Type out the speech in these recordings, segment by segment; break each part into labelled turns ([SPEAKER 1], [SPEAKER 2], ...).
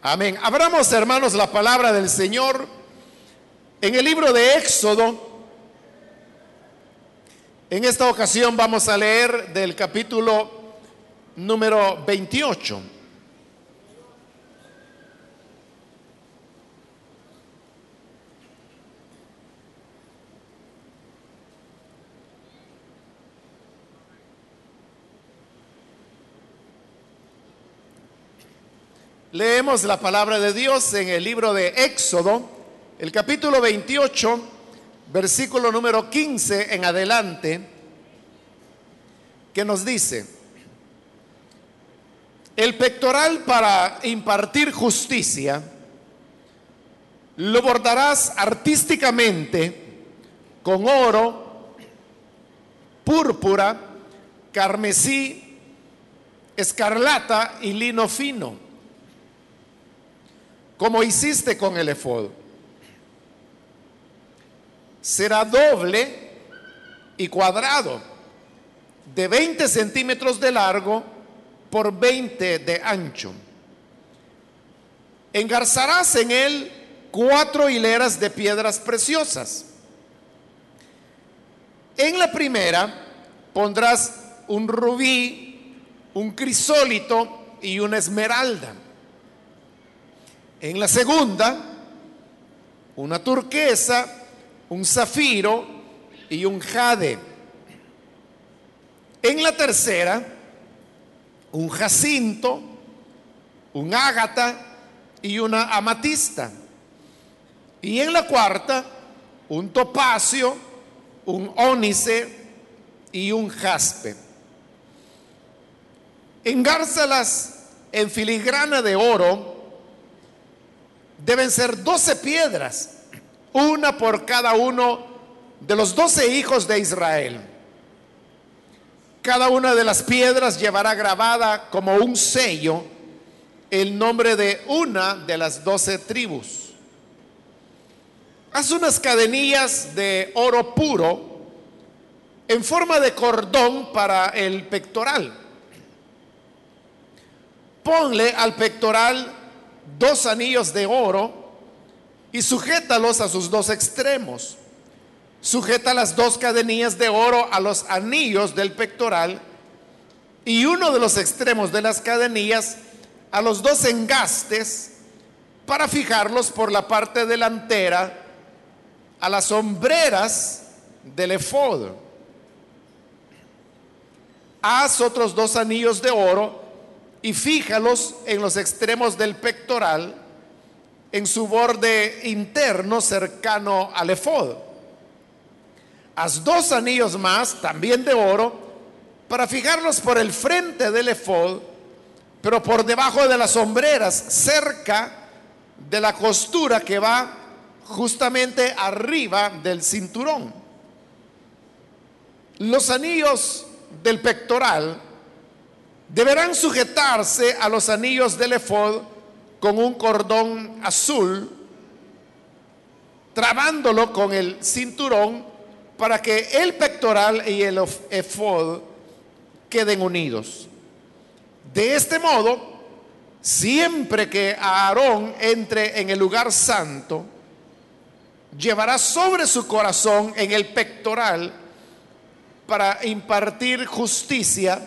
[SPEAKER 1] Amén. Abramos, hermanos, la palabra del Señor en el libro de Éxodo. En esta ocasión vamos a leer del capítulo número 28. Leemos la palabra de Dios en el libro de Éxodo, el capítulo 28, versículo número 15 en adelante, que nos dice, el pectoral para impartir justicia lo bordarás artísticamente con oro, púrpura, carmesí, escarlata y lino fino como hiciste con el efod. Será doble y cuadrado, de 20 centímetros de largo por 20 de ancho. Engarzarás en él cuatro hileras de piedras preciosas. En la primera pondrás un rubí, un crisólito y una esmeralda. En la segunda, una turquesa, un zafiro y un jade. En la tercera, un jacinto, un ágata y una amatista. Y en la cuarta, un topacio, un ónice y un jaspe. Engárzalas en filigrana de oro deben ser doce piedras, una por cada uno de los doce hijos de Israel. Cada una de las piedras llevará grabada como un sello el nombre de una de las doce tribus. Haz unas cadenillas de oro puro en forma de cordón para el pectoral. Ponle al pectoral dos anillos de oro y sujétalos a sus dos extremos. Sujeta las dos cadenillas de oro a los anillos del pectoral y uno de los extremos de las cadenillas a los dos engastes para fijarlos por la parte delantera a las sombreras del efod. Haz otros dos anillos de oro y fíjalos en los extremos del pectoral, en su borde interno cercano al efod. Haz dos anillos más, también de oro, para fijarlos por el frente del efod, pero por debajo de las sombreras, cerca de la costura que va justamente arriba del cinturón. Los anillos del pectoral deberán sujetarse a los anillos del efod con un cordón azul, trabándolo con el cinturón para que el pectoral y el efod queden unidos. De este modo, siempre que Aarón entre en el lugar santo, llevará sobre su corazón en el pectoral para impartir justicia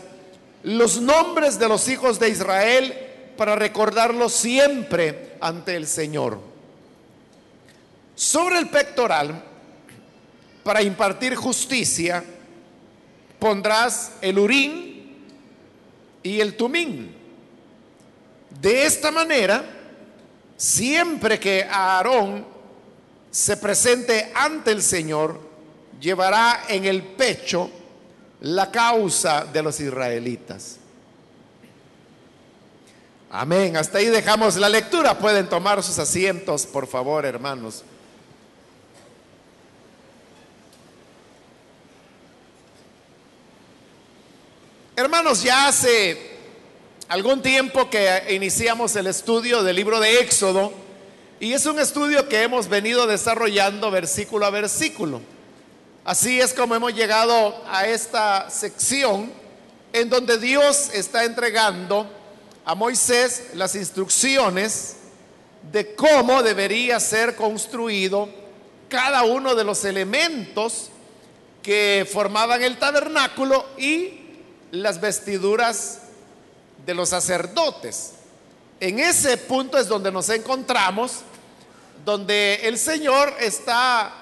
[SPEAKER 1] los nombres de los hijos de Israel para recordarlos siempre ante el Señor. Sobre el pectoral, para impartir justicia, pondrás el urín y el tumín. De esta manera, siempre que Aarón se presente ante el Señor, llevará en el pecho la causa de los israelitas. Amén. Hasta ahí dejamos la lectura. Pueden tomar sus asientos, por favor, hermanos. Hermanos, ya hace algún tiempo que iniciamos el estudio del libro de Éxodo y es un estudio que hemos venido desarrollando versículo a versículo. Así es como hemos llegado a esta sección en donde Dios está entregando a Moisés las instrucciones de cómo debería ser construido cada uno de los elementos que formaban el tabernáculo y las vestiduras de los sacerdotes. En ese punto es donde nos encontramos, donde el Señor está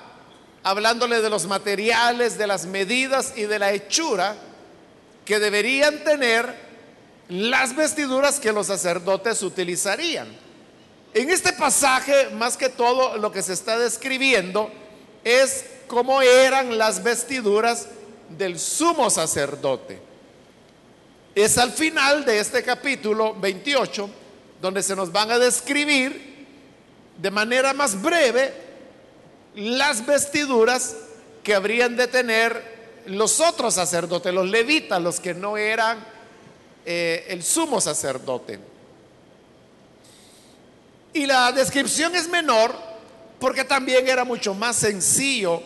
[SPEAKER 1] hablándole de los materiales, de las medidas y de la hechura que deberían tener las vestiduras que los sacerdotes utilizarían. En este pasaje, más que todo, lo que se está describiendo es cómo eran las vestiduras del sumo sacerdote. Es al final de este capítulo 28 donde se nos van a describir de manera más breve las vestiduras que habrían de tener los otros sacerdotes, los levitas, los que no eran eh, el sumo sacerdote. Y la descripción es menor porque también era mucho más sencillo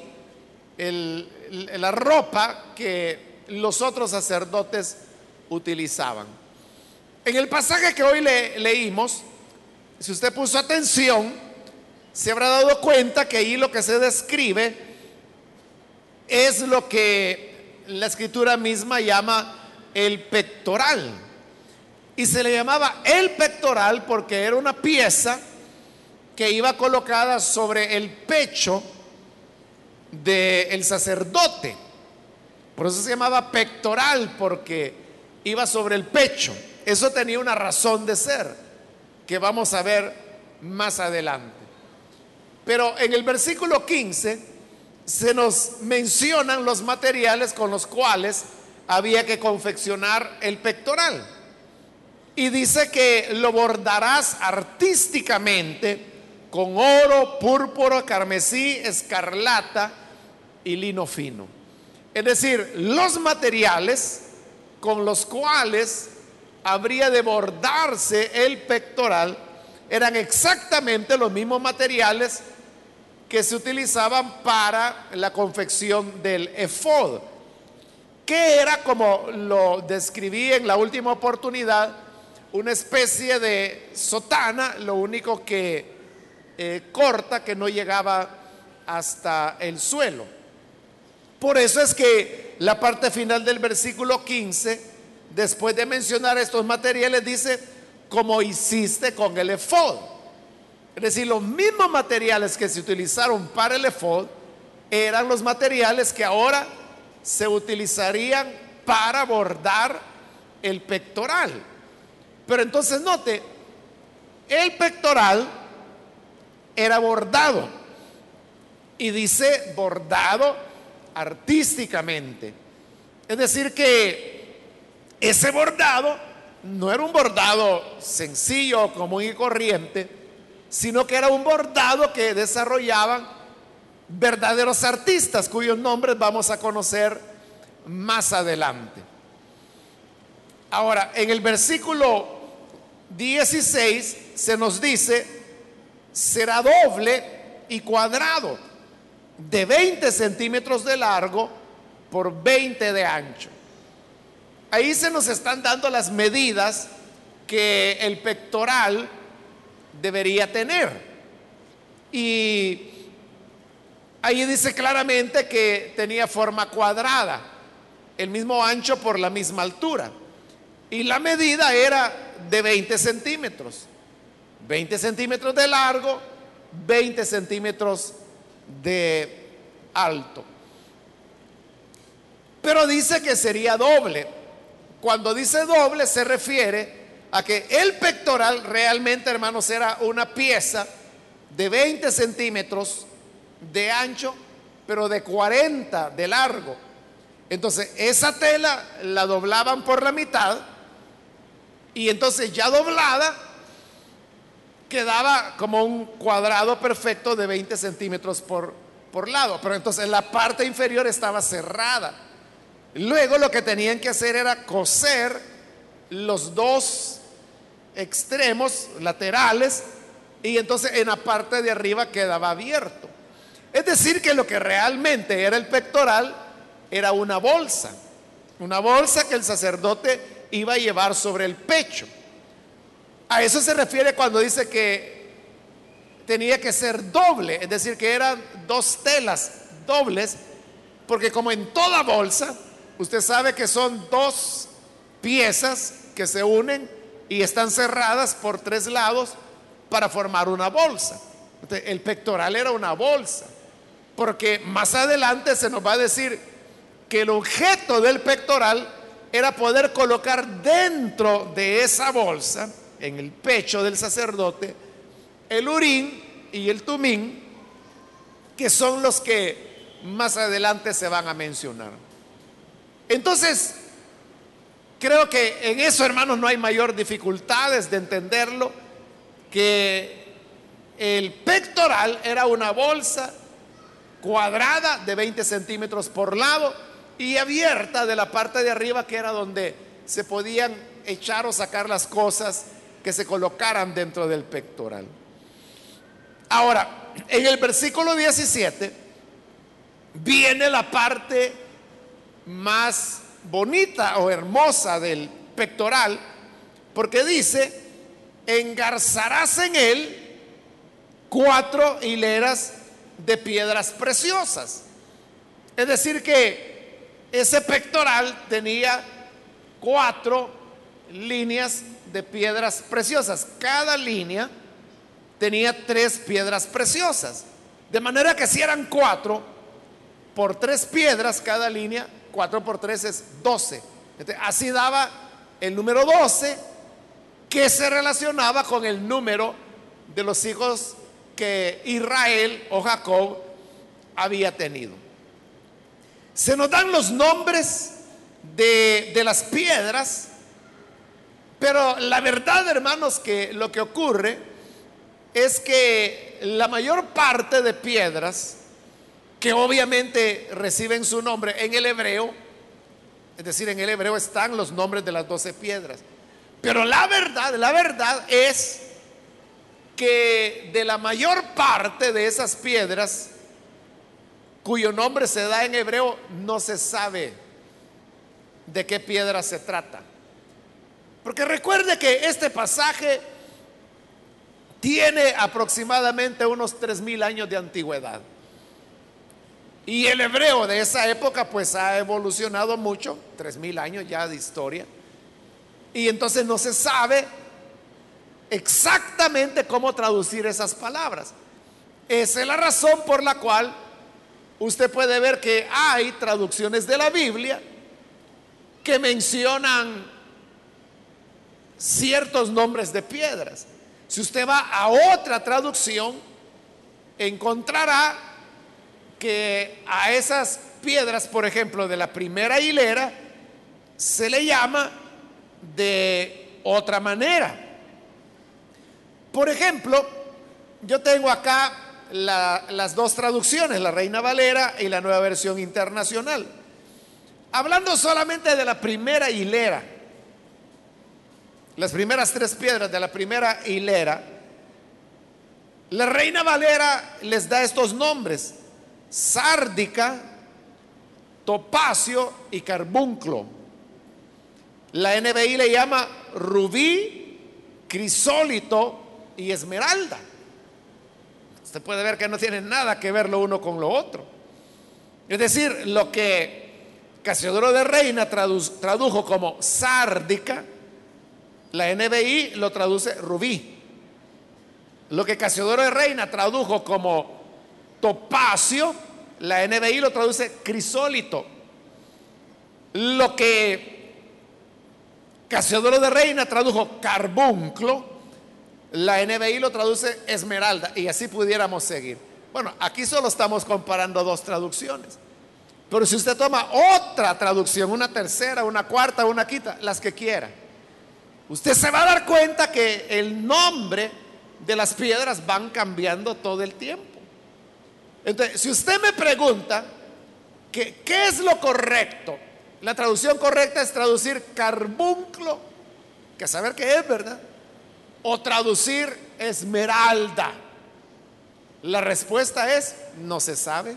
[SPEAKER 1] la ropa que los otros sacerdotes utilizaban. En el pasaje que hoy le, leímos, si usted puso atención, se habrá dado cuenta que ahí lo que se describe es lo que la escritura misma llama el pectoral. Y se le llamaba el pectoral porque era una pieza que iba colocada sobre el pecho del sacerdote. Por eso se llamaba pectoral porque iba sobre el pecho. Eso tenía una razón de ser que vamos a ver más adelante. Pero en el versículo 15 se nos mencionan los materiales con los cuales había que confeccionar el pectoral. Y dice que lo bordarás artísticamente con oro, púrpura, carmesí, escarlata y lino fino. Es decir, los materiales con los cuales habría de bordarse el pectoral eran exactamente los mismos materiales que se utilizaban para la confección del efod, que era como lo describí en la última oportunidad, una especie de sotana, lo único que eh, corta, que no llegaba hasta el suelo. Por eso es que la parte final del versículo 15, después de mencionar estos materiales, dice, como hiciste con el efod. Es decir, los mismos materiales que se utilizaron para el efod eran los materiales que ahora se utilizarían para bordar el pectoral. Pero entonces note, el pectoral era bordado. Y dice bordado artísticamente. Es decir, que ese bordado no era un bordado sencillo, común y corriente, sino que era un bordado que desarrollaban verdaderos artistas cuyos nombres vamos a conocer más adelante. Ahora, en el versículo 16 se nos dice, será doble y cuadrado, de 20 centímetros de largo por 20 de ancho. Ahí se nos están dando las medidas que el pectoral debería tener. Y ahí dice claramente que tenía forma cuadrada, el mismo ancho por la misma altura. Y la medida era de 20 centímetros. 20 centímetros de largo, 20 centímetros de alto. Pero dice que sería doble. Cuando dice doble se refiere a que el pectoral realmente, hermanos, era una pieza de 20 centímetros de ancho, pero de 40 de largo. Entonces, esa tela la doblaban por la mitad y entonces ya doblada quedaba como un cuadrado perfecto de 20 centímetros por, por lado. Pero entonces la parte inferior estaba cerrada. Luego lo que tenían que hacer era coser los dos extremos laterales y entonces en la parte de arriba quedaba abierto. Es decir, que lo que realmente era el pectoral era una bolsa, una bolsa que el sacerdote iba a llevar sobre el pecho. A eso se refiere cuando dice que tenía que ser doble, es decir, que eran dos telas dobles, porque como en toda bolsa, usted sabe que son dos piezas que se unen y están cerradas por tres lados para formar una bolsa. el pectoral era una bolsa, porque más adelante se nos va a decir que el objeto del pectoral era poder colocar dentro de esa bolsa, en el pecho del sacerdote, el urín y el tumín, que son los que más adelante se van a mencionar. Entonces, creo que en eso, hermanos, no hay mayor dificultades de entenderlo, que el pectoral era una bolsa cuadrada de 20 centímetros por lado y abierta de la parte de arriba, que era donde se podían echar o sacar las cosas que se colocaran dentro del pectoral. Ahora, en el versículo 17 viene la parte más bonita o hermosa del pectoral, porque dice, engarzarás en él cuatro hileras de piedras preciosas. Es decir, que ese pectoral tenía cuatro líneas de piedras preciosas. Cada línea tenía tres piedras preciosas. De manera que si eran cuatro, por tres piedras cada línea, cuatro por tres es doce. así daba el número doce que se relacionaba con el número de los hijos que Israel o Jacob había tenido. Se nos dan los nombres de, de las piedras, pero la verdad, hermanos, que lo que ocurre es que la mayor parte de piedras que obviamente reciben su nombre en el hebreo, es decir, en el hebreo están los nombres de las doce piedras. Pero la verdad, la verdad es que de la mayor parte de esas piedras, cuyo nombre se da en hebreo, no se sabe de qué piedra se trata. Porque recuerde que este pasaje tiene aproximadamente unos tres mil años de antigüedad. Y el hebreo de esa época pues ha evolucionado mucho, tres mil años ya de historia. Y entonces no se sabe exactamente cómo traducir esas palabras. Esa es la razón por la cual usted puede ver que hay traducciones de la Biblia que mencionan ciertos nombres de piedras. Si usted va a otra traducción, encontrará que a esas piedras, por ejemplo, de la primera hilera, se le llama de otra manera. Por ejemplo, yo tengo acá las dos traducciones, la Reina Valera y la nueva versión internacional. Hablando solamente de la primera hilera, las primeras tres piedras de la primera hilera, la reina Valera les da estos nombres, sárdica, topacio y carbunclo. La NBI le llama rubí, crisólito y esmeralda. Usted puede ver que no tienen nada que ver lo uno con lo otro. Es decir, lo que Casiodoro de Reina tradujo como sárdica, la NBI lo traduce rubí. Lo que Casiodoro de Reina tradujo como topacio, la NBI lo traduce crisólito. Lo que Casiodoro de Reina tradujo carbunclo, la NBI lo traduce esmeralda. Y así pudiéramos seguir. Bueno, aquí solo estamos comparando dos traducciones. Pero si usted toma otra traducción, una tercera, una cuarta, una quinta, las que quiera usted se va a dar cuenta que el nombre de las piedras van cambiando todo el tiempo. Entonces, si usted me pregunta que, qué es lo correcto, la traducción correcta es traducir carbunclo, que saber qué es, ¿verdad? O traducir esmeralda. La respuesta es, no se sabe.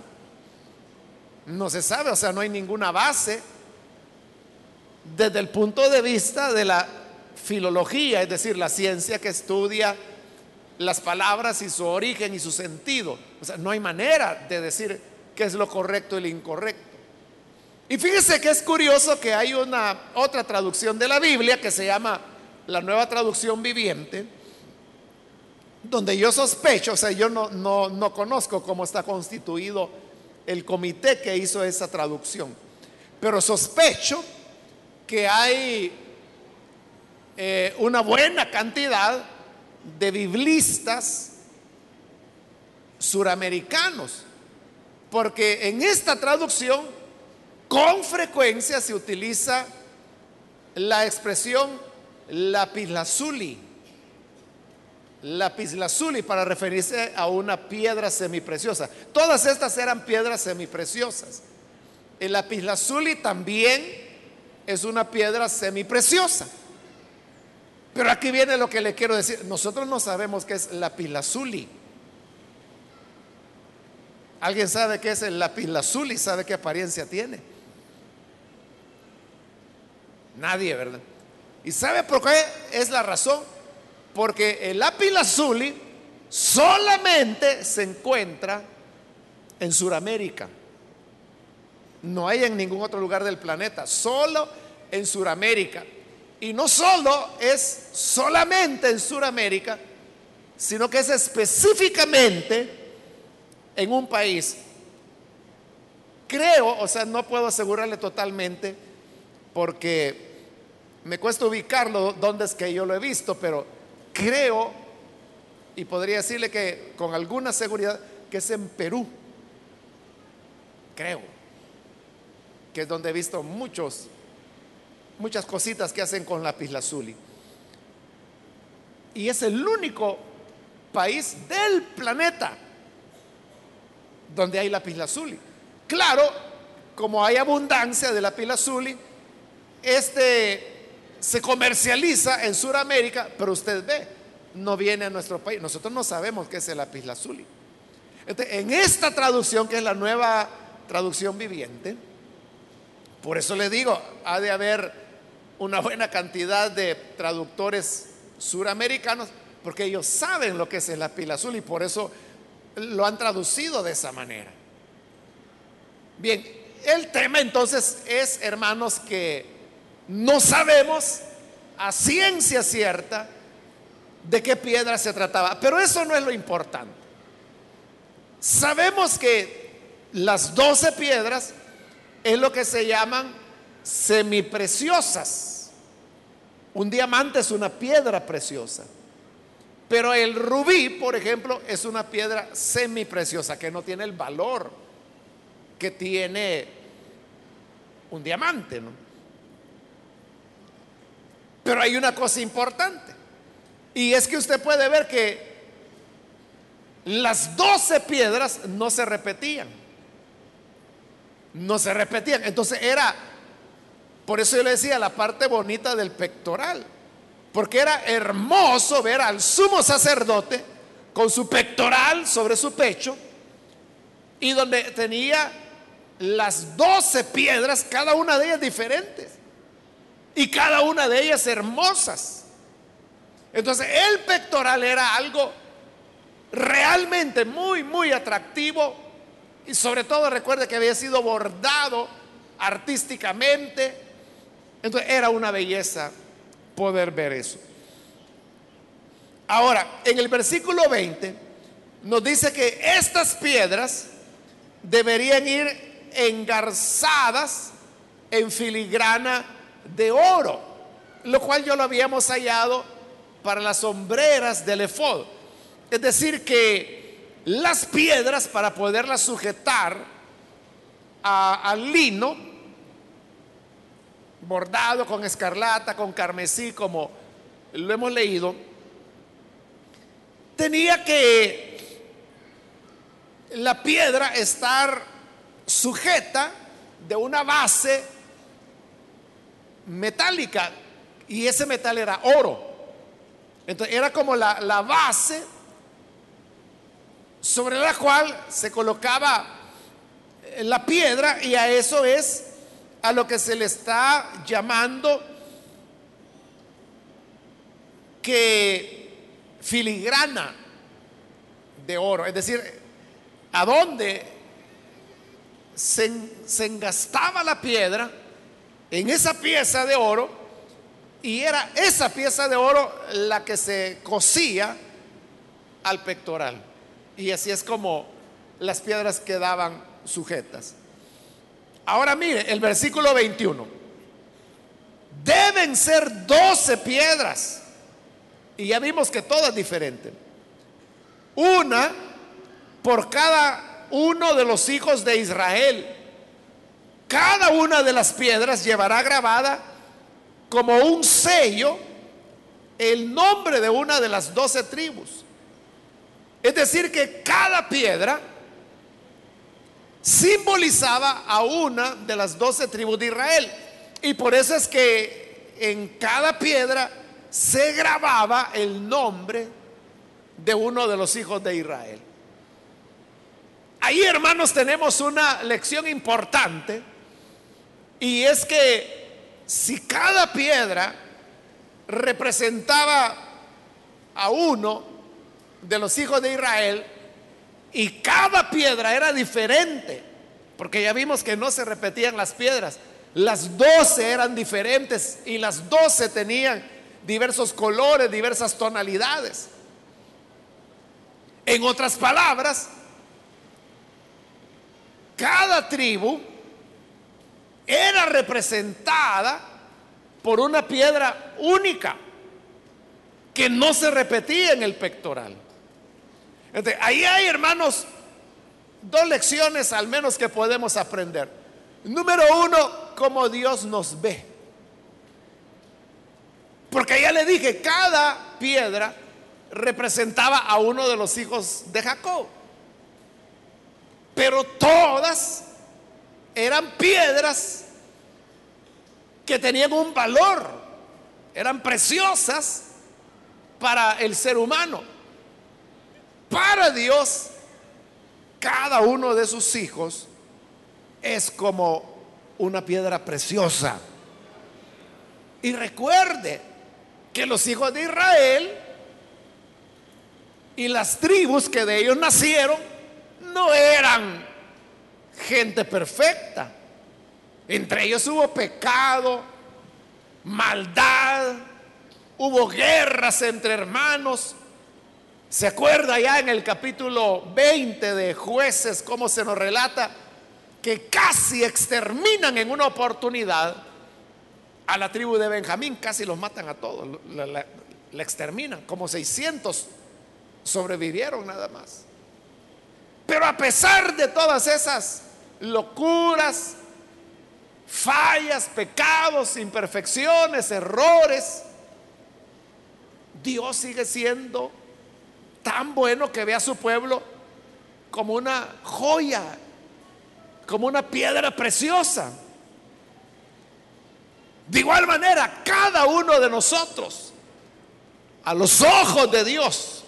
[SPEAKER 1] No se sabe, o sea, no hay ninguna base desde el punto de vista de la filología, es decir, la ciencia que estudia las palabras y su origen y su sentido. O sea, no hay manera de decir qué es lo correcto y lo incorrecto. Y fíjese que es curioso que hay una otra traducción de la Biblia que se llama la nueva traducción viviente, donde yo sospecho, o sea, yo no, no, no conozco cómo está constituido el comité que hizo esa traducción, pero sospecho que hay eh, una buena cantidad de biblistas suramericanos, porque en esta traducción con frecuencia se utiliza la expresión lapislazuli, lapislazuli para referirse a una piedra semipreciosa. Todas estas eran piedras semipreciosas. El lapislazuli también es una piedra semipreciosa. Pero aquí viene lo que le quiero decir. Nosotros no sabemos qué es lapislazuli. ¿Alguien sabe qué es el lapislazuli? ¿Sabe qué apariencia tiene? Nadie, ¿verdad? ¿Y sabe por qué es la razón? Porque el lapislazuli solamente se encuentra en Sudamérica. No hay en ningún otro lugar del planeta, solo en Sudamérica. Y no solo es solamente en Sudamérica, sino que es específicamente en un país. Creo, o sea, no puedo asegurarle totalmente porque me cuesta ubicarlo dónde es que yo lo he visto, pero creo y podría decirle que con alguna seguridad que es en Perú. Creo que es donde he visto muchos muchas cositas que hacen con lapislazuli. Y es el único país del planeta donde hay lapislazuli. Claro, como hay abundancia de lapislazuli, este se comercializa en Sudamérica, pero usted ve, no viene a nuestro país. Nosotros no sabemos qué es el lapislazuli. en esta traducción, que es la nueva traducción viviente, por eso le digo, ha de haber una buena cantidad de traductores suramericanos porque ellos saben lo que es el lápiz azul y por eso lo han traducido de esa manera. Bien, el tema entonces es, hermanos, que no sabemos a ciencia cierta de qué piedra se trataba, pero eso no es lo importante. Sabemos que las doce piedras es lo que se llaman semipreciosas. Un diamante es una piedra preciosa. Pero el rubí, por ejemplo, es una piedra semipreciosa que no tiene el valor que tiene un diamante, Pero hay una cosa importante. Y es que usted puede ver que las doce piedras no se repetían. No se repetían. Entonces era por eso yo le decía la parte bonita del pectoral. Porque era hermoso ver al sumo sacerdote con su pectoral sobre su pecho y donde tenía las doce piedras, cada una de ellas diferentes y cada una de ellas hermosas. Entonces el pectoral era algo realmente muy, muy atractivo y sobre todo recuerde que había sido bordado artísticamente entonces era una belleza poder ver eso. Ahora, en el versículo 20 nos dice que estas piedras deberían ir engarzadas en filigrana de oro, lo cual yo lo habíamos hallado para las sombreras del efod. Es decir, que las piedras para poderlas sujetar al lino bordado con escarlata, con carmesí, como lo hemos leído, tenía que la piedra estar sujeta de una base metálica y ese metal era oro. Entonces era como la, la base sobre la cual se colocaba la piedra y a eso es a lo que se le está llamando que filigrana de oro. Es decir, a dónde se, se engastaba la piedra en esa pieza de oro y era esa pieza de oro la que se cosía al pectoral. Y así es como las piedras quedaban sujetas. Ahora mire, el versículo 21. Deben ser 12 piedras. Y ya vimos que todo es diferente. Una por cada uno de los hijos de Israel. Cada una de las piedras llevará grabada como un sello el nombre de una de las doce tribus. Es decir, que cada piedra simbolizaba a una de las doce tribus de Israel. Y por eso es que en cada piedra se grababa el nombre de uno de los hijos de Israel. Ahí, hermanos, tenemos una lección importante y es que si cada piedra representaba a uno de los hijos de Israel y cada piedra era diferente, porque ya vimos que no se repetían las piedras, las doce eran diferentes y las doce tenían diversos colores, diversas tonalidades. En otras palabras, cada tribu era representada por una piedra única que no se repetía en el pectoral. Ahí hay, hermanos, dos lecciones al menos que podemos aprender. Número uno, cómo Dios nos ve. Porque ya le dije, cada piedra representaba a uno de los hijos de Jacob. Pero todas eran piedras que tenían un valor, eran preciosas para el ser humano. Para Dios, cada uno de sus hijos es como una piedra preciosa. Y recuerde que los hijos de Israel y las tribus que de ellos nacieron no eran gente perfecta. Entre ellos hubo pecado, maldad, hubo guerras entre hermanos. ¿Se acuerda ya en el capítulo 20 de jueces cómo se nos relata que casi exterminan en una oportunidad a la tribu de Benjamín? Casi los matan a todos, la, la exterminan, como 600 sobrevivieron nada más. Pero a pesar de todas esas locuras, fallas, pecados, imperfecciones, errores, Dios sigue siendo tan bueno que ve a su pueblo como una joya, como una piedra preciosa. De igual manera, cada uno de nosotros, a los ojos de Dios,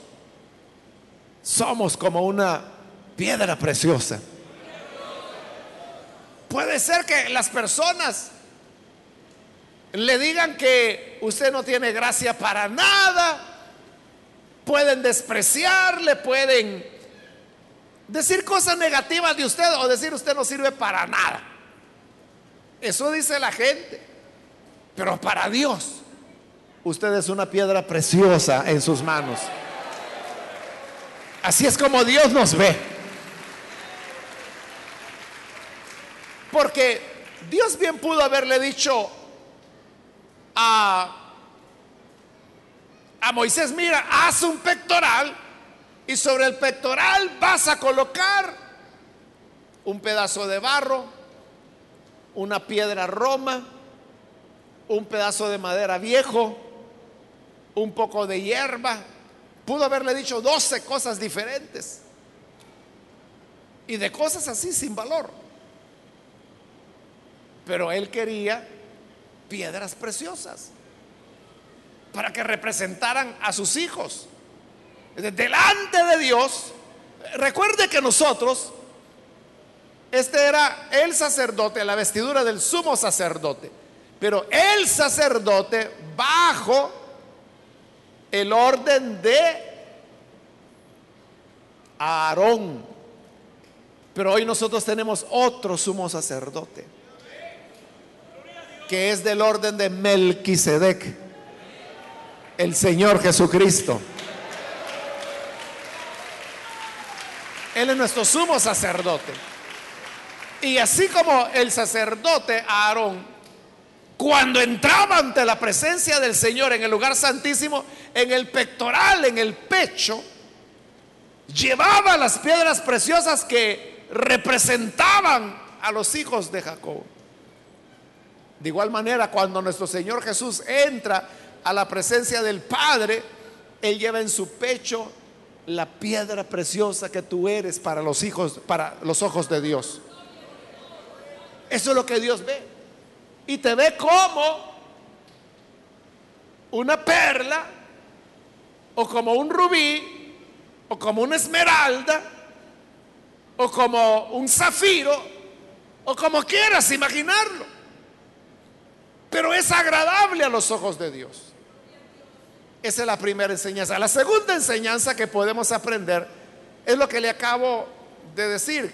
[SPEAKER 1] somos como una piedra preciosa. Puede ser que las personas le digan que usted no tiene gracia para nada, pueden despreciarle, pueden decir cosas negativas de usted o decir usted no sirve para nada. Eso dice la gente. Pero para Dios, usted es una piedra preciosa en sus manos. Así es como Dios nos ve. Porque Dios bien pudo haberle dicho a, a Moisés, mira, haz un pectoral y sobre el pectoral vas a colocar un pedazo de barro, una piedra roma, un pedazo de madera viejo, un poco de hierba. Pudo haberle dicho 12 cosas diferentes. Y de cosas así sin valor. Pero él quería piedras preciosas para que representaran a sus hijos. Delante de Dios, recuerde que nosotros, este era el sacerdote, la vestidura del sumo sacerdote, pero el sacerdote bajo el orden de Aarón. Pero hoy nosotros tenemos otro sumo sacerdote, que es del orden de Melquisedec, el Señor Jesucristo. Él es nuestro sumo sacerdote. Y así como el sacerdote Aarón, cuando entraba ante la presencia del Señor en el lugar santísimo, en el pectoral, en el pecho, llevaba las piedras preciosas que representaban a los hijos de Jacob. De igual manera, cuando nuestro Señor Jesús entra a la presencia del Padre, Él lleva en su pecho la piedra preciosa que tú eres para los hijos, para los ojos de Dios. Eso es lo que Dios ve. Y te ve como una perla o como un rubí o como una esmeralda o como un zafiro o como quieras imaginarlo. Pero es agradable a los ojos de Dios. Esa es la primera enseñanza. La segunda enseñanza que podemos aprender es lo que le acabo de decir,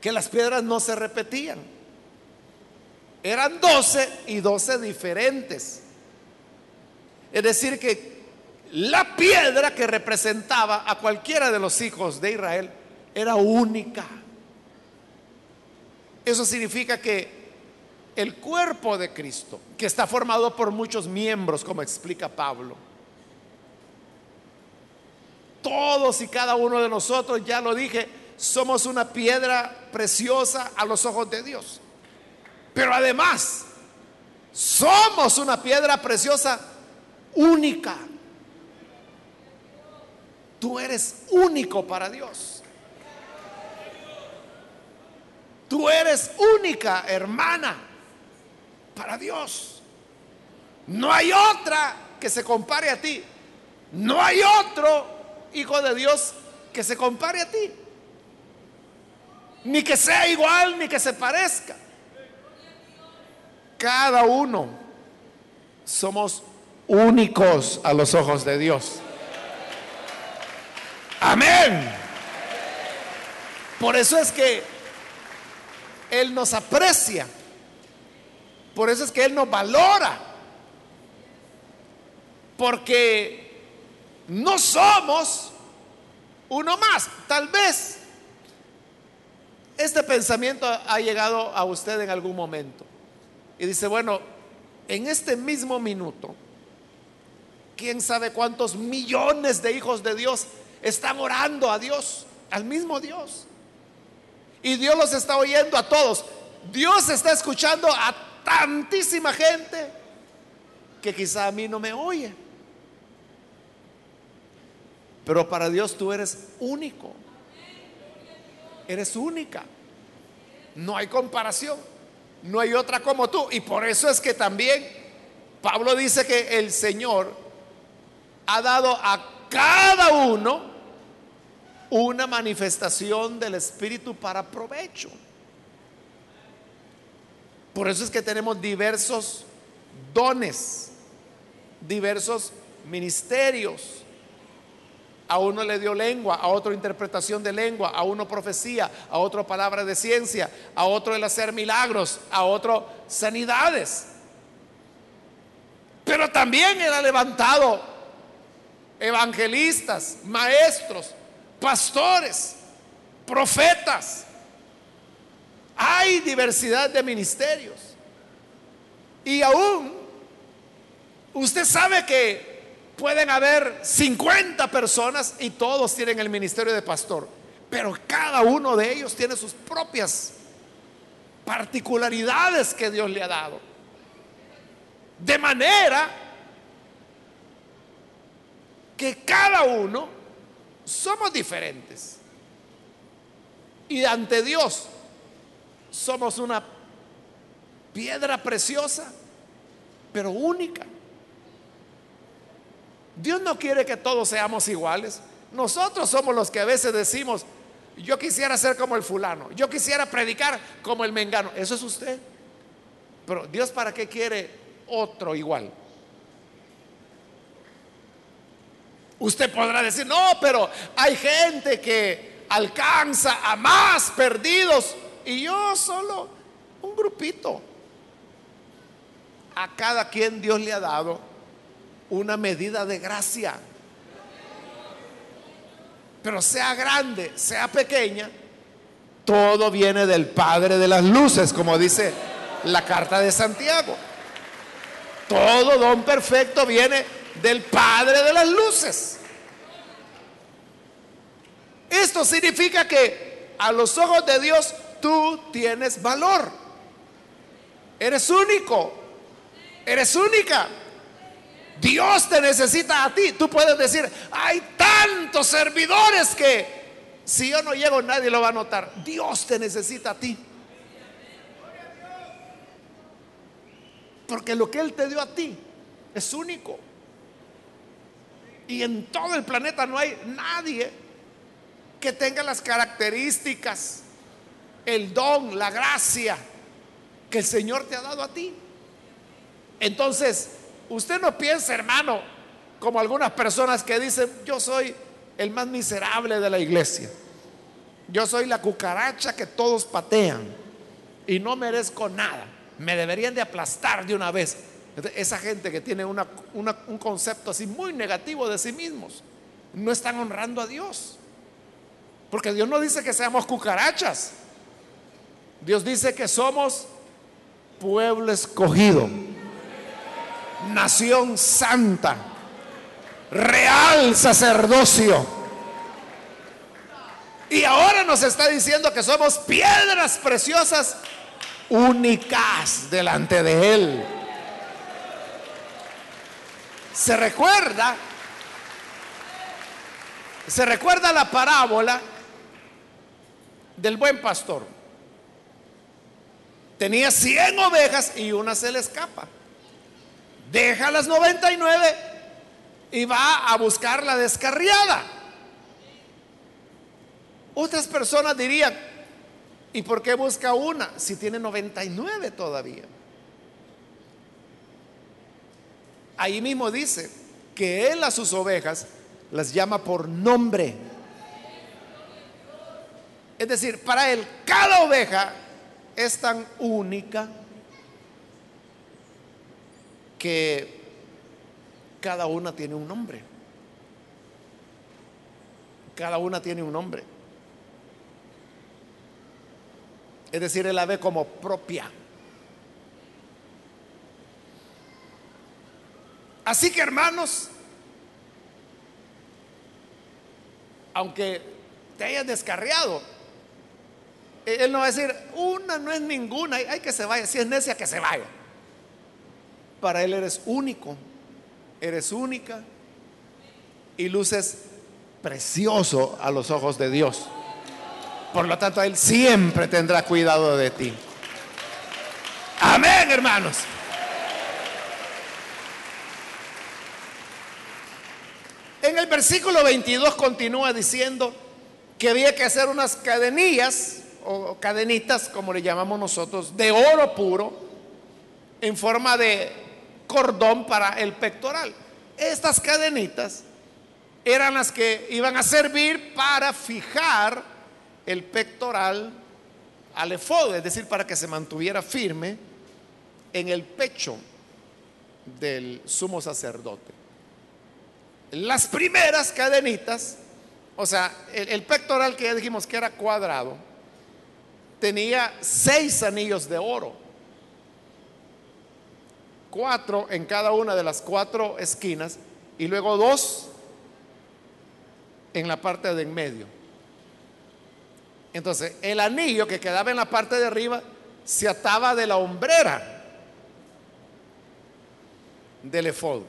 [SPEAKER 1] que las piedras no se repetían. Eran doce y doce diferentes. Es decir, que la piedra que representaba a cualquiera de los hijos de Israel era única. Eso significa que el cuerpo de Cristo, que está formado por muchos miembros, como explica Pablo. Todos y cada uno de nosotros, ya lo dije, somos una piedra preciosa a los ojos de Dios. Pero además, somos una piedra preciosa única. Tú eres único para Dios. Tú eres única, hermana para Dios. No hay otra que se compare a ti. No hay otro hijo de Dios que se compare a ti. Ni que sea igual, ni que se parezca. Cada uno somos únicos a los ojos de Dios. Amén. Por eso es que Él nos aprecia por eso es que Él nos valora. Porque no somos uno más. Tal vez este pensamiento ha llegado a usted en algún momento. Y dice, bueno, en este mismo minuto, quién sabe cuántos millones de hijos de Dios están orando a Dios, al mismo Dios. Y Dios los está oyendo a todos. Dios está escuchando a tantísima gente que quizá a mí no me oye. Pero para Dios tú eres único. Eres única. No hay comparación. No hay otra como tú. Y por eso es que también Pablo dice que el Señor ha dado a cada uno una manifestación del Espíritu para provecho. Por eso es que tenemos diversos dones, diversos ministerios. A uno le dio lengua, a otro interpretación de lengua, a uno profecía, a otro palabra de ciencia, a otro el hacer milagros, a otro sanidades. Pero también ha levantado evangelistas, maestros, pastores, profetas, hay diversidad de ministerios. Y aún, usted sabe que pueden haber 50 personas y todos tienen el ministerio de pastor. Pero cada uno de ellos tiene sus propias particularidades que Dios le ha dado. De manera que cada uno somos diferentes. Y ante Dios somos una piedra preciosa, pero única. Dios no quiere que todos seamos iguales. Nosotros somos los que a veces decimos, yo quisiera ser como el fulano, yo quisiera predicar como el mengano. Eso es usted. Pero Dios para qué quiere otro igual. Usted podrá decir, no, pero hay gente que alcanza a más perdidos y yo solo un grupito. A cada quien Dios le ha dado una medida de gracia. Pero sea grande, sea pequeña, todo viene del Padre de las Luces, como dice la carta de Santiago. Todo don perfecto viene del Padre de las Luces. Esto significa que a los ojos de Dios tú tienes valor. Eres único. Eres única. Dios te necesita a ti. Tú puedes decir, hay tantos servidores que si yo no llego nadie lo va a notar. Dios te necesita a ti. Porque lo que Él te dio a ti es único. Y en todo el planeta no hay nadie que tenga las características, el don, la gracia que el Señor te ha dado a ti. Entonces, usted no piensa, hermano, como algunas personas que dicen, yo soy el más miserable de la iglesia. Yo soy la cucaracha que todos patean y no merezco nada. Me deberían de aplastar de una vez. Esa gente que tiene un concepto así muy negativo de sí mismos, no están honrando a Dios. Porque Dios no dice que seamos cucarachas. Dios dice que somos pueblo escogido, nación santa, real sacerdocio. Y ahora nos está diciendo que somos piedras preciosas únicas delante de Él. Se recuerda, se recuerda la parábola del buen pastor. Tenía 100 ovejas y una se le escapa. Deja las 99 y va a buscar la descarriada. Otras personas dirían, ¿y por qué busca una si tiene 99 todavía? Ahí mismo dice que él a sus ovejas las llama por nombre. Es decir, para él cada oveja es tan única que cada una tiene un nombre. Cada una tiene un nombre. Es decir, él la ve como propia. Así que hermanos, aunque te hayas descarriado, él no va a decir, una no es ninguna, hay que se vaya, si es necia, que se vaya. Para Él eres único, eres única y luces precioso a los ojos de Dios. Por lo tanto, Él siempre tendrá cuidado de ti. Amén, hermanos. En el versículo 22 continúa diciendo que había que hacer unas cadenillas o cadenitas, como le llamamos nosotros, de oro puro, en forma de cordón para el pectoral. Estas cadenitas eran las que iban a servir para fijar el pectoral al efod, es decir, para que se mantuviera firme en el pecho del sumo sacerdote. Las primeras cadenitas, o sea, el, el pectoral que ya dijimos que era cuadrado, tenía seis anillos de oro, cuatro en cada una de las cuatro esquinas y luego dos en la parte de en medio. Entonces, el anillo que quedaba en la parte de arriba se ataba de la hombrera del efod.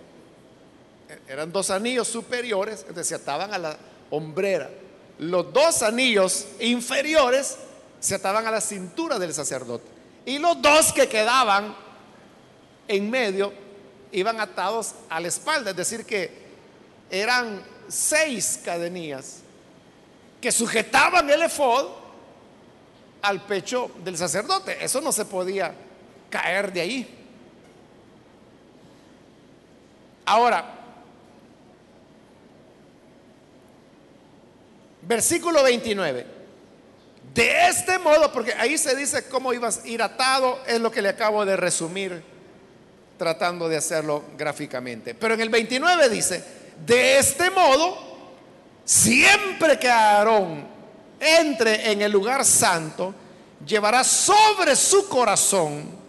[SPEAKER 1] Eran dos anillos superiores, entonces se ataban a la hombrera. Los dos anillos inferiores se ataban a la cintura del sacerdote. Y los dos que quedaban en medio iban atados a la espalda, es decir, que eran seis cadenillas que sujetaban el efod al pecho del sacerdote. Eso no se podía caer de ahí. Ahora, Versículo 29. De este modo, porque ahí se dice cómo ibas a ir atado, es lo que le acabo de resumir tratando de hacerlo gráficamente. Pero en el 29 dice, de este modo, siempre que Aarón entre en el lugar santo, llevará sobre su corazón,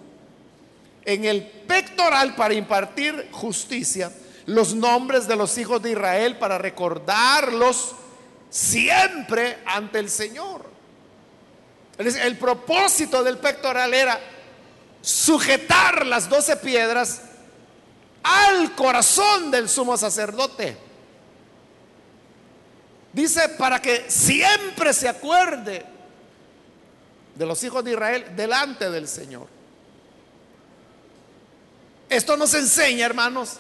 [SPEAKER 1] en el pectoral para impartir justicia, los nombres de los hijos de Israel para recordarlos siempre ante el Señor. El propósito del pectoral era sujetar las doce piedras al corazón del sumo sacerdote. Dice para que siempre se acuerde de los hijos de Israel delante del Señor. Esto nos enseña, hermanos,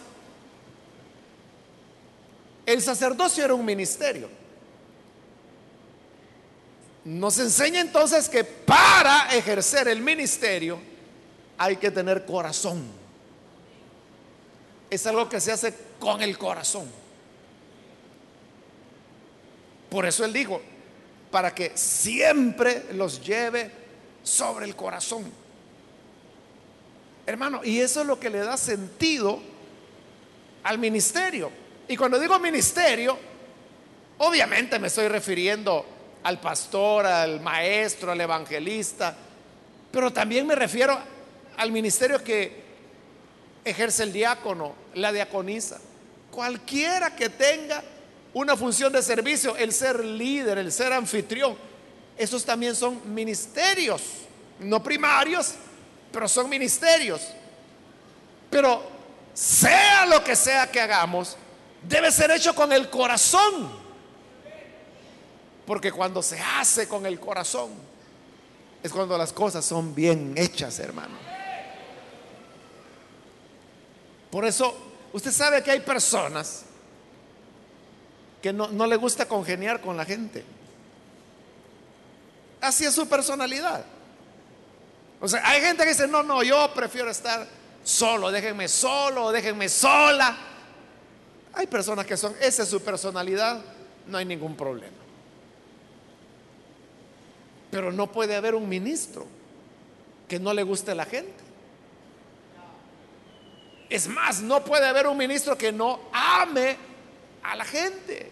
[SPEAKER 1] el sacerdocio era un ministerio. Nos enseña entonces que para ejercer el ministerio hay que tener corazón. Es algo que se hace con el corazón. Por eso él dijo, para que siempre los lleve sobre el corazón. Hermano, y eso es lo que le da sentido al ministerio. Y cuando digo ministerio, obviamente me estoy refiriendo al pastor, al maestro, al evangelista, pero también me refiero al ministerio que ejerce el diácono, la diaconisa, cualquiera que tenga una función de servicio, el ser líder, el ser anfitrión, esos también son ministerios, no primarios, pero son ministerios. Pero sea lo que sea que hagamos, debe ser hecho con el corazón. Porque cuando se hace con el corazón, es cuando las cosas son bien hechas, hermano. Por eso, usted sabe que hay personas que no, no le gusta congeniar con la gente. Así es su personalidad. O sea, hay gente que dice, no, no, yo prefiero estar solo, déjenme solo, déjenme sola. Hay personas que son, esa es su personalidad, no hay ningún problema. Pero no puede haber un ministro que no le guste a la gente. Es más, no puede haber un ministro que no ame a la gente.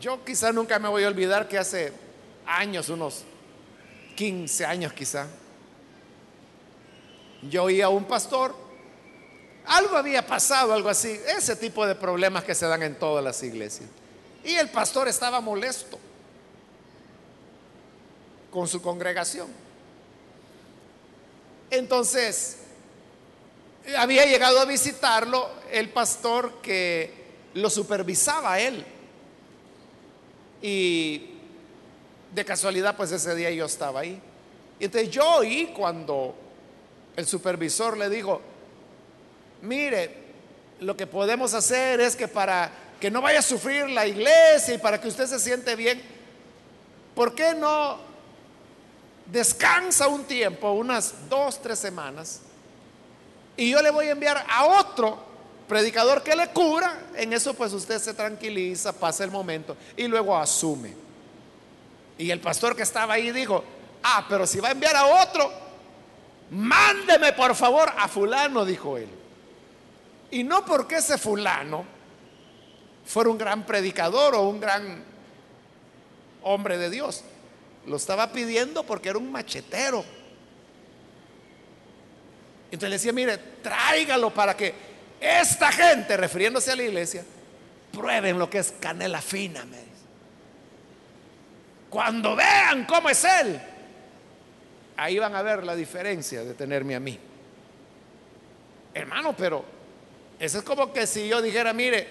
[SPEAKER 1] Yo quizá nunca me voy a olvidar que hace años, unos 15 años quizá, yo oía a un pastor algo había pasado, algo así, ese tipo de problemas que se dan en todas las iglesias. Y el pastor estaba molesto con su congregación. Entonces, había llegado a visitarlo el pastor que lo supervisaba a él. Y de casualidad, pues ese día yo estaba ahí. Y entonces yo oí cuando el supervisor le dijo, mire, lo que podemos hacer es que para que no vaya a sufrir la iglesia y para que usted se siente bien, ¿por qué no descansa un tiempo, unas dos, tres semanas? Y yo le voy a enviar a otro predicador que le cura. En eso pues usted se tranquiliza, pasa el momento y luego asume. Y el pastor que estaba ahí dijo, ah, pero si va a enviar a otro, mándeme por favor a fulano, dijo él. Y no porque ese fulano fuera un gran predicador o un gran hombre de Dios. Lo estaba pidiendo porque era un machetero. Entonces le decía, mire, tráigalo para que esta gente, refiriéndose a la iglesia, prueben lo que es canela fina. Me Cuando vean cómo es él, ahí van a ver la diferencia de tenerme a mí. Hermano, pero eso es como que si yo dijera, mire,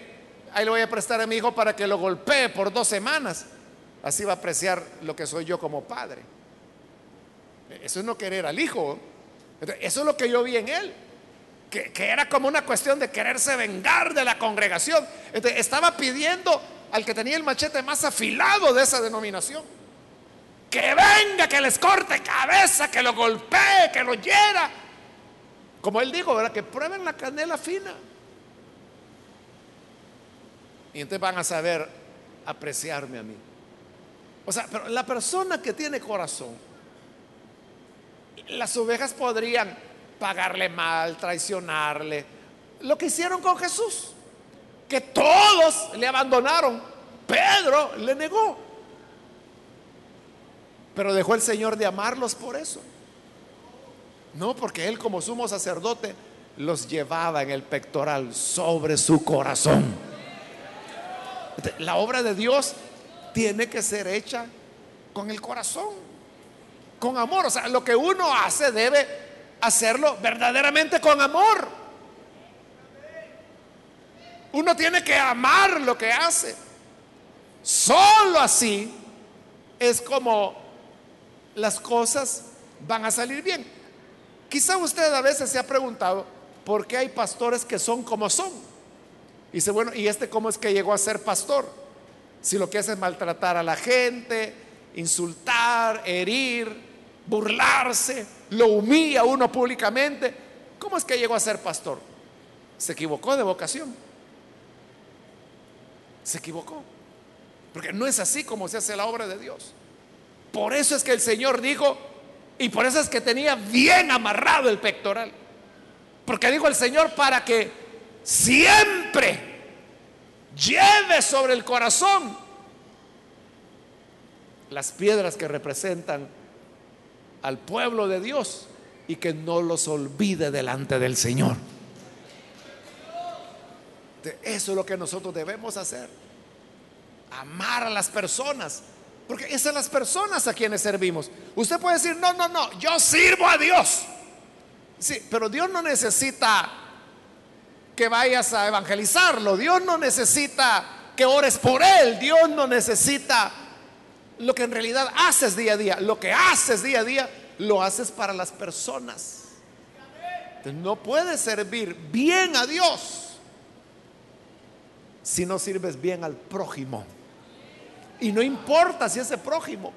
[SPEAKER 1] ahí le voy a prestar a mi hijo para que lo golpee por dos semanas. Así va a apreciar lo que soy yo como padre. Eso es no querer al hijo. Eso es lo que yo vi en él. Que, era como una cuestión de quererse vengar de la congregación. estaba pidiendo al que tenía el machete más afilado de esa denominación. Que venga, que les corte cabeza, que lo golpee, que lo hiera. Como él dijo, ¿verdad? Que prueben la canela fina. Y entonces van a saber apreciarme a mí. O sea, pero la persona que tiene corazón, las ovejas podrían pagarle mal, traicionarle. Lo que hicieron con Jesús, que todos le abandonaron. Pedro le negó. Pero dejó el Señor de amarlos por eso. No, porque Él como sumo sacerdote los llevaba en el pectoral sobre su corazón. La obra de Dios tiene que ser hecha con el corazón, con amor. O sea, lo que uno hace debe hacerlo verdaderamente con amor. Uno tiene que amar lo que hace. Solo así es como las cosas van a salir bien. Quizá usted a veces se ha preguntado por qué hay pastores que son como son. Y dice, bueno, ¿y este cómo es que llegó a ser pastor? Si lo que hace es maltratar a la gente, insultar, herir, burlarse, lo humilla uno públicamente. ¿Cómo es que llegó a ser pastor? Se equivocó de vocación. Se equivocó. Porque no es así como se hace la obra de Dios. Por eso es que el Señor dijo, y por eso es que tenía bien amarrado el pectoral. Porque dijo el Señor para que siempre lleve sobre el corazón las piedras que representan al pueblo de Dios y que no los olvide delante del Señor. Eso es lo que nosotros debemos hacer. Amar a las personas. Porque esas son las personas a quienes servimos. Usted puede decir, no, no, no, yo sirvo a Dios. Sí, pero Dios no necesita que vayas a evangelizarlo. Dios no necesita que ores por Él. Dios no necesita lo que en realidad haces día a día. Lo que haces día a día, lo haces para las personas. no puedes servir bien a Dios si no sirves bien al prójimo. Y no importa si ese prójimo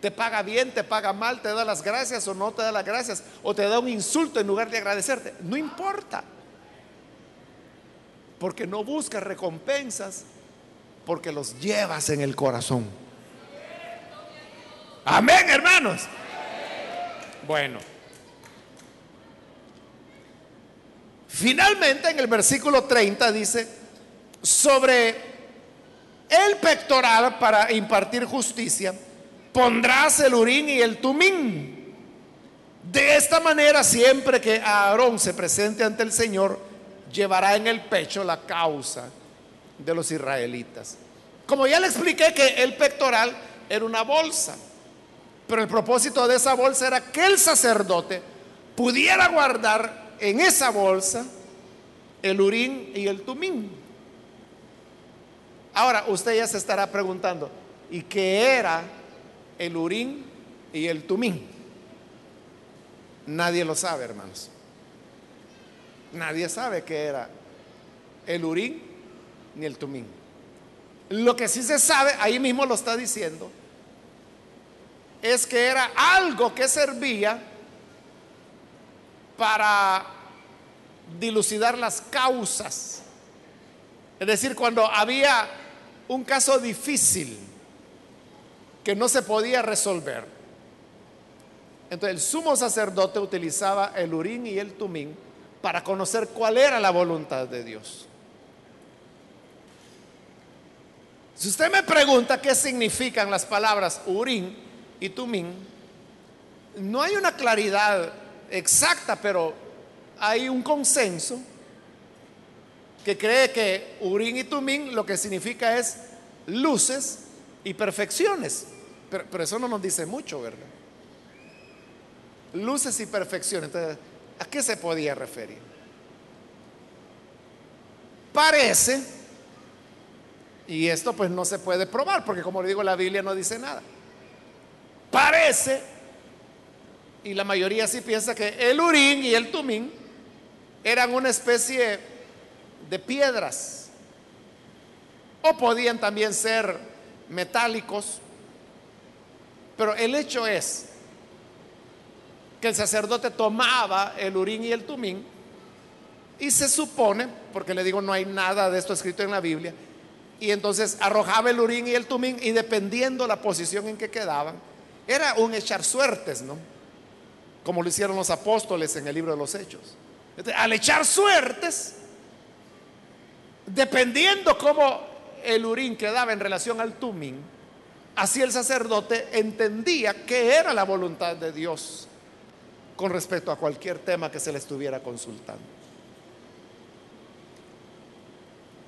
[SPEAKER 1] te paga bien, te paga mal, te da las gracias o no te da las gracias, o te da un insulto en lugar de agradecerte. No importa. Porque no buscas recompensas, porque los llevas en el corazón. Amén, hermanos. Bueno. Finalmente en el versículo 30 dice, sobre el pectoral para impartir justicia, pondrás el urín y el tumín. De esta manera, siempre que Aarón se presente ante el Señor, llevará en el pecho la causa de los israelitas. Como ya le expliqué que el pectoral era una bolsa, pero el propósito de esa bolsa era que el sacerdote pudiera guardar en esa bolsa el urín y el tumín. Ahora, usted ya se estará preguntando, ¿y qué era el urín y el tumín? Nadie lo sabe, hermanos. Nadie sabe qué era el urín ni el tumín. Lo que sí se sabe, ahí mismo lo está diciendo, es que era algo que servía para dilucidar las causas. Es decir, cuando había un caso difícil que no se podía resolver. Entonces el sumo sacerdote utilizaba el urín y el tumín para conocer cuál era la voluntad de Dios. Si usted me pregunta qué significan las palabras urín y tumín, no hay una claridad exacta, pero hay un consenso que cree que Urín y Tumín lo que significa es luces y perfecciones. Pero, eso no nos dice mucho, ¿verdad? Luces y perfecciones. Entonces, ¿a qué se podía referir? Parece, y esto pues no se puede probar, porque como le digo, la Biblia no dice nada. Parece, y la mayoría sí piensa que el Urín y el Tumín eran una especie de piedras. O podían también ser metálicos. Pero el hecho es que el sacerdote tomaba el urín y el tumín y se supone, porque le digo no hay nada de esto escrito en la Biblia, y entonces arrojaba el urín y el tumín y dependiendo la posición en que quedaban, era un echar suertes, ¿no? Como lo hicieron los apóstoles en el libro de los Hechos. al echar suertes, dependiendo cómo el urín quedaba en relación al tumín, así el sacerdote entendía que era la voluntad de Dios con respecto a cualquier tema que se le estuviera consultando.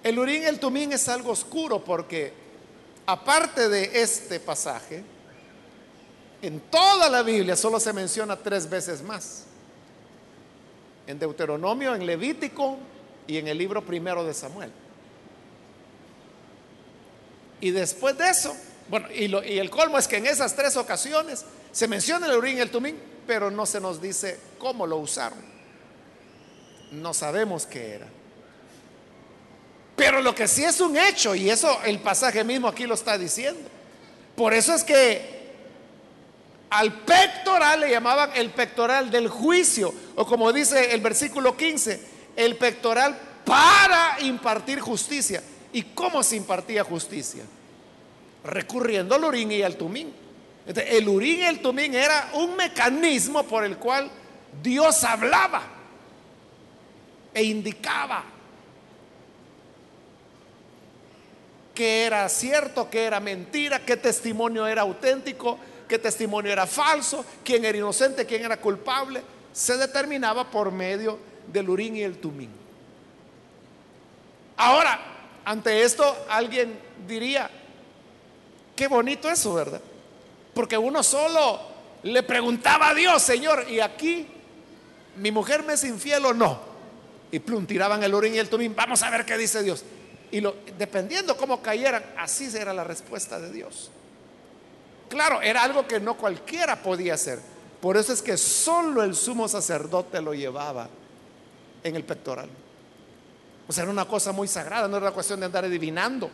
[SPEAKER 1] El urín el tumín es algo oscuro porque aparte de este pasaje, en toda la Biblia solo se menciona tres veces más. En Deuteronomio, en Levítico y en el libro primero de Samuel. Y después de eso, bueno, y, el colmo es que en esas tres ocasiones se menciona el urín y el tumín, pero no se nos dice cómo lo usaron. No sabemos qué era. Pero lo que sí es un hecho, y eso el pasaje mismo aquí lo está diciendo. Por eso es que al pectoral le llamaban el pectoral del juicio, o como dice el versículo 15, el pectoral para impartir justicia. ¿Y cómo se impartía justicia? Recurriendo al urín y al tumín. el urín y el tumín era un mecanismo por el cual Dios hablaba e indicaba qué era cierto, qué era mentira, qué testimonio era auténtico, qué testimonio era falso, quién era inocente, quién era culpable. Se determinaba por medio del urín y el tumín. Ahora, ante esto alguien diría, qué bonito eso, ¿verdad? Porque uno solo le preguntaba a Dios, Señor, y aquí mi mujer me es infiel o no. Y plum, tiraban el urín y el tumín, vamos a ver qué dice Dios. Y lo, dependiendo cómo cayeran, así era la respuesta de Dios. Claro, era algo que no cualquiera podía hacer. Por eso es que solo el sumo sacerdote lo llevaba en el pectoral. O sea, era una cosa muy sagrada, no era cuestión de andar adivinando.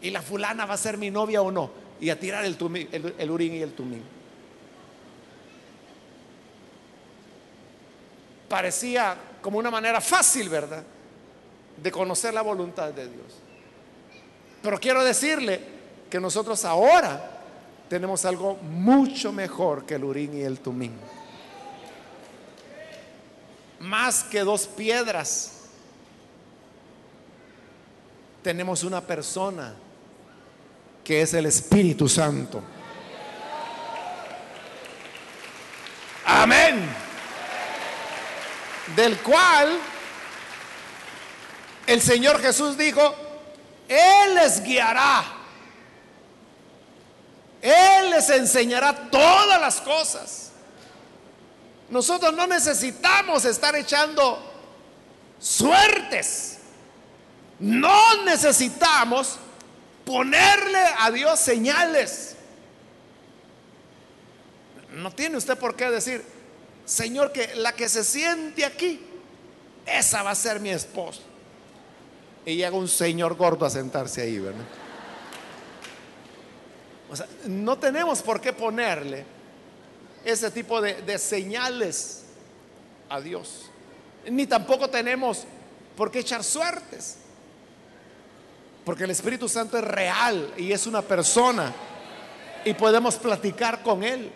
[SPEAKER 1] Y la fulana va a ser mi novia o no. Y a tirar el, el urín y el tumín. Parecía como una manera fácil, ¿verdad? de conocer la voluntad de Dios. Pero quiero decirle que nosotros ahora tenemos algo mucho mejor que el urín y el tumín. Más que dos piedras, tenemos una persona que es el Espíritu Santo. Amén. Del cual el Señor Jesús dijo, Él les guiará. Él les enseñará todas las cosas. Nosotros no necesitamos estar echando suertes. No necesitamos ponerle a Dios señales. No tiene usted por qué decir, Señor, que la que se siente aquí, esa va a ser mi esposa y llega un señor gordo a sentarse ahí, ¿verdad? O sea, no tenemos por qué ponerle ese tipo de, de señales a Dios. Ni tampoco tenemos por qué echar suertes. Porque el Espíritu Santo es real y es una persona. Y podemos platicar con Él.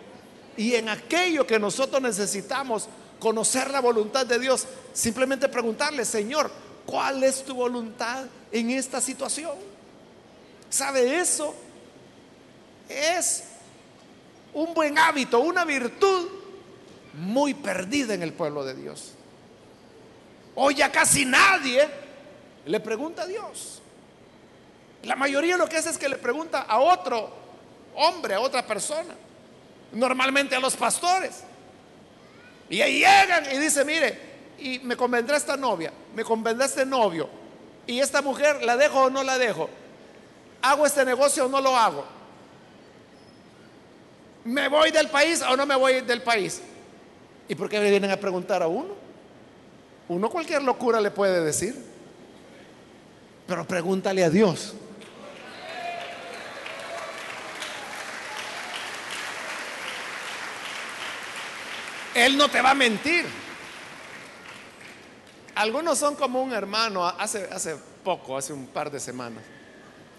[SPEAKER 1] Y en aquello que nosotros necesitamos conocer la voluntad de Dios, simplemente preguntarle, Señor, ¿Cuál es tu voluntad en esta situación? ¿Sabe eso? Es un buen hábito, una virtud muy perdida en el pueblo de Dios. Hoy ya casi nadie le pregunta a Dios. La mayoría lo que hace es que le pregunta a otro hombre, a otra persona. Normalmente a los pastores. Y ahí llegan y dicen, mire, y me convendrá esta novia, me convendrá este novio, y esta mujer la dejo o no la dejo, hago este negocio o no lo hago, me voy del país o no me voy del país. ¿Y por qué le vienen a preguntar a uno? Uno cualquier locura le puede decir, pero pregúntale a Dios. Él no te va a mentir. Algunos son como un hermano. Hace, hace poco, hace un par de semanas,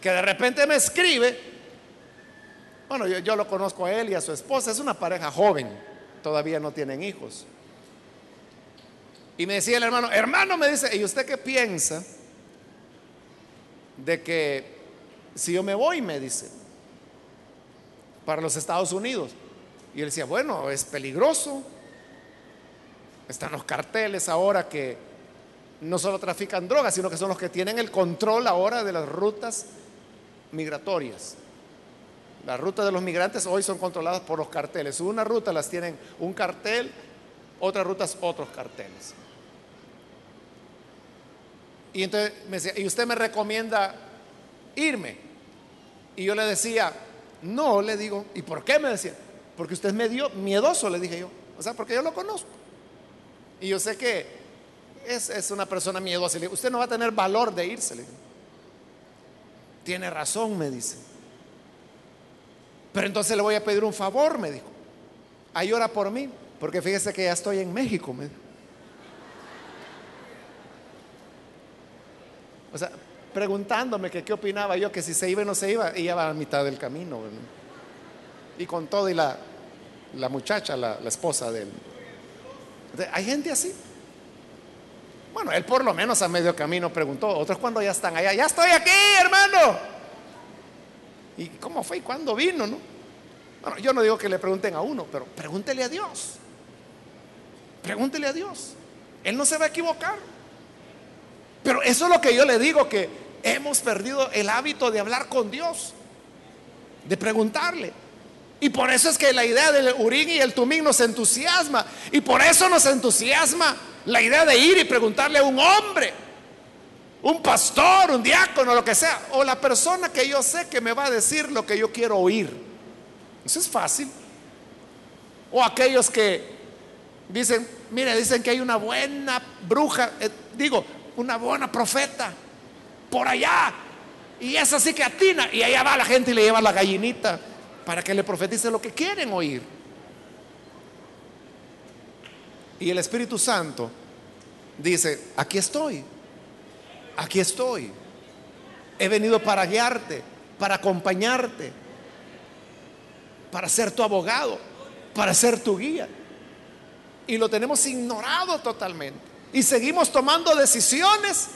[SPEAKER 1] que de repente me escribe, bueno, yo, yo lo conozco a él y a su esposa, es una pareja joven, todavía no tienen hijos. Y me decía el hermano, hermano, me dice, ¿y usted qué piensa de que si yo me voy, me dice, para los Estados Unidos? Y él decía, bueno, es peligroso. Están los carteles ahora que no solo trafican drogas, sino que son los que tienen el control ahora de las rutas migratorias. Las rutas de los migrantes hoy son controladas por los carteles. Una ruta las tienen un cartel, otras rutas otros carteles. Y entonces me decía, ¿y usted me recomienda irme? Y yo le decía, no, le digo, ¿y por qué me decía? Porque usted es medio miedoso, le dije yo. O sea, porque yo lo conozco. Y yo sé que es, una persona miedosa. Le usted no va a tener valor de irse. Tiene razón, me dice. Pero entonces le voy a pedir un favor, me dijo. Ahí ora por mí, porque fíjese que ya estoy en México. Me dijo. O sea, preguntándome que qué opinaba yo, que si se iba o no se iba, ella va a mitad del camino. Y con todo, y la, la muchacha, la, esposa de él. Hay gente así. Bueno, él por lo menos a medio camino preguntó, otros cuando ya están allá, ya estoy aquí, hermano. ¿Y cómo fue y cuándo vino? No? Bueno, yo no digo que le pregunten a uno, pero pregúntele a Dios. Pregúntele a Dios. Él no se va a equivocar. Pero eso es lo que yo le digo, que hemos perdido el hábito de hablar con Dios, de preguntarle. Y por eso es que la idea del Urín y el Tumín nos entusiasma. Y por eso nos entusiasma la idea de ir y preguntarle a un hombre, un pastor, un diácono, lo que sea, o la persona que yo sé que me va a decir lo que yo quiero oír. Eso es fácil. O aquellos que dicen, mire, dicen que hay una buena bruja, eh, digo, una buena profeta por allá. Y es así que atina. Y allá va la gente y le lleva la gallinita para que le profetice lo que quieren oír. Y el Espíritu Santo dice, aquí estoy, aquí estoy. He venido para guiarte, para acompañarte, para ser tu abogado, para ser tu guía. Y lo tenemos ignorado totalmente y seguimos tomando decisiones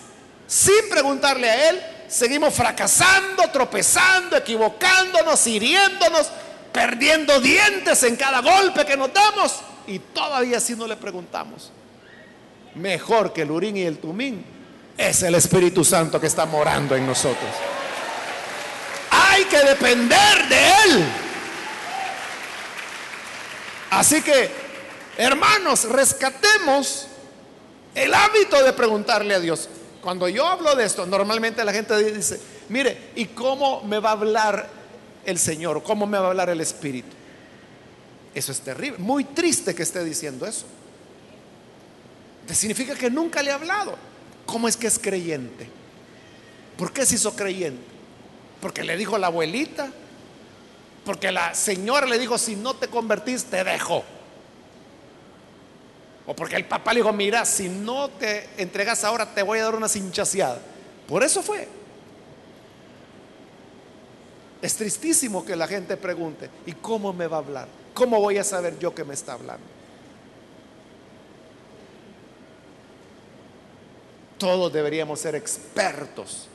[SPEAKER 1] sin preguntarle a Él, seguimos fracasando, tropezando, equivocándonos, hiriéndonos, perdiendo dientes en cada golpe que nos damos y todavía así no le preguntamos. Mejor que el Urín y el Tumín es el Espíritu Santo que está morando en nosotros. Hay que depender de Él. Así que, hermanos, rescatemos el hábito de preguntarle a Dios. Cuando yo hablo de esto, normalmente la gente dice, mire, ¿y cómo me va a hablar el Señor? ¿Cómo me va a hablar el Espíritu? Eso es terrible, muy triste que esté diciendo eso. significa que nunca le ha hablado. ¿Cómo es que es creyente? ¿Por qué se hizo creyente? Porque le dijo la abuelita, porque la señora le dijo, si no te convertís, te dejo. O porque el papá le dijo, mira, si no te entregas ahora te voy a dar una cinchaseada. Por eso fue. Es tristísimo que la gente pregunte, ¿y cómo me va a hablar? ¿Cómo voy a saber yo que me está hablando? Todos deberíamos ser expertos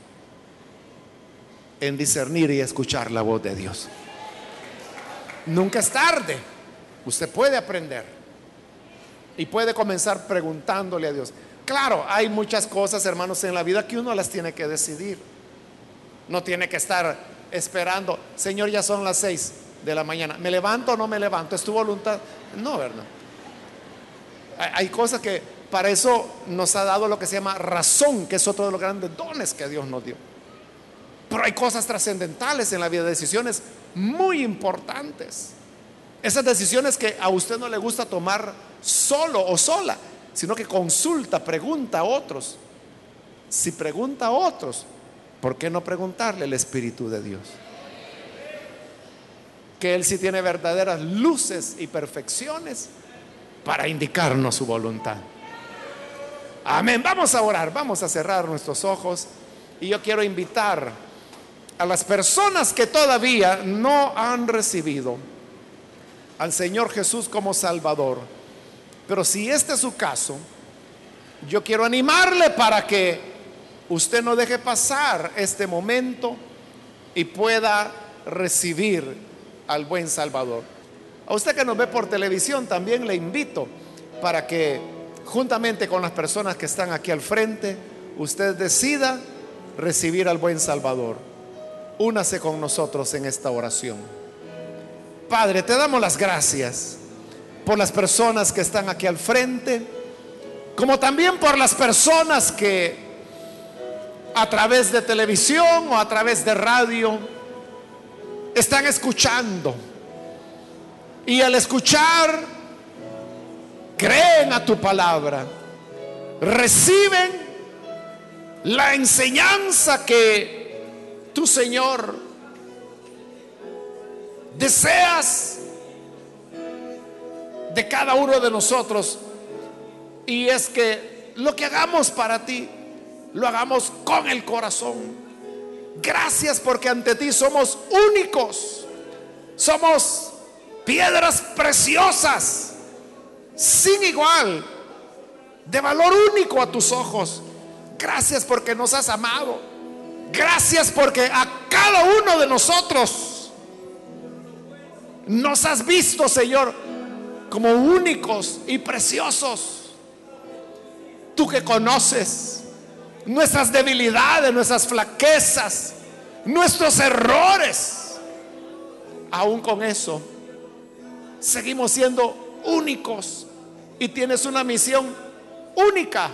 [SPEAKER 1] en discernir y escuchar la voz de Dios. Nunca es tarde. Usted puede aprender. Y puede comenzar preguntándole a Dios. Claro, hay muchas cosas, hermanos, en la vida que uno las tiene que decidir. No tiene que estar esperando, Señor, ya son las seis de la mañana. ¿Me levanto o no me levanto? ¿Es tu voluntad? No, ¿verdad? Hay cosas que para eso nos ha dado lo que se llama razón, que es otro de los grandes dones que Dios nos dio. Pero hay cosas trascendentales en la vida, decisiones muy importantes. Esas decisiones que a usted no le gusta tomar solo o sola, sino que consulta, pregunta a otros. Si pregunta a otros, ¿por qué no preguntarle el Espíritu de Dios? Que Él sí tiene verdaderas luces y perfecciones para indicarnos su voluntad. Amén. Vamos a orar, vamos a cerrar nuestros ojos Y yo quiero invitar a las personas que todavía no han recibido al Señor Jesús como Salvador. Pero si este es su caso, yo quiero animarle para que usted no deje pasar este momento y pueda recibir al buen Salvador. A usted que nos ve por televisión también le invito para que juntamente con las personas que están aquí al frente, usted decida recibir al buen Salvador. Únase con nosotros en esta oración. Padre, te damos las gracias por las personas que están aquí al frente, como también por las personas que a través de televisión o a través de radio están escuchando. Y al escuchar, creen a tu palabra, reciben la enseñanza que tu Señor deseas de cada uno de nosotros. Y es que lo que hagamos para ti, lo hagamos con el corazón. Gracias porque ante ti somos únicos. Somos piedras preciosas, sin igual, de valor único a tus ojos. Gracias porque nos has amado. Gracias porque a cada uno de nosotros nos has visto, Señor, como únicos y preciosos. Tú que conoces nuestras debilidades, nuestras flaquezas, nuestros errores. Aún con eso, seguimos siendo únicos y tienes una misión única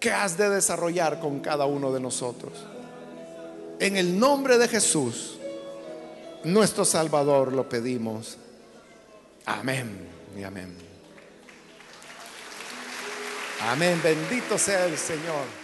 [SPEAKER 1] que has de desarrollar con cada uno de nosotros. En el nombre de Jesús, nuestro Salvador, lo pedimos. Amén y amén. Amén. Bendito sea el Señor.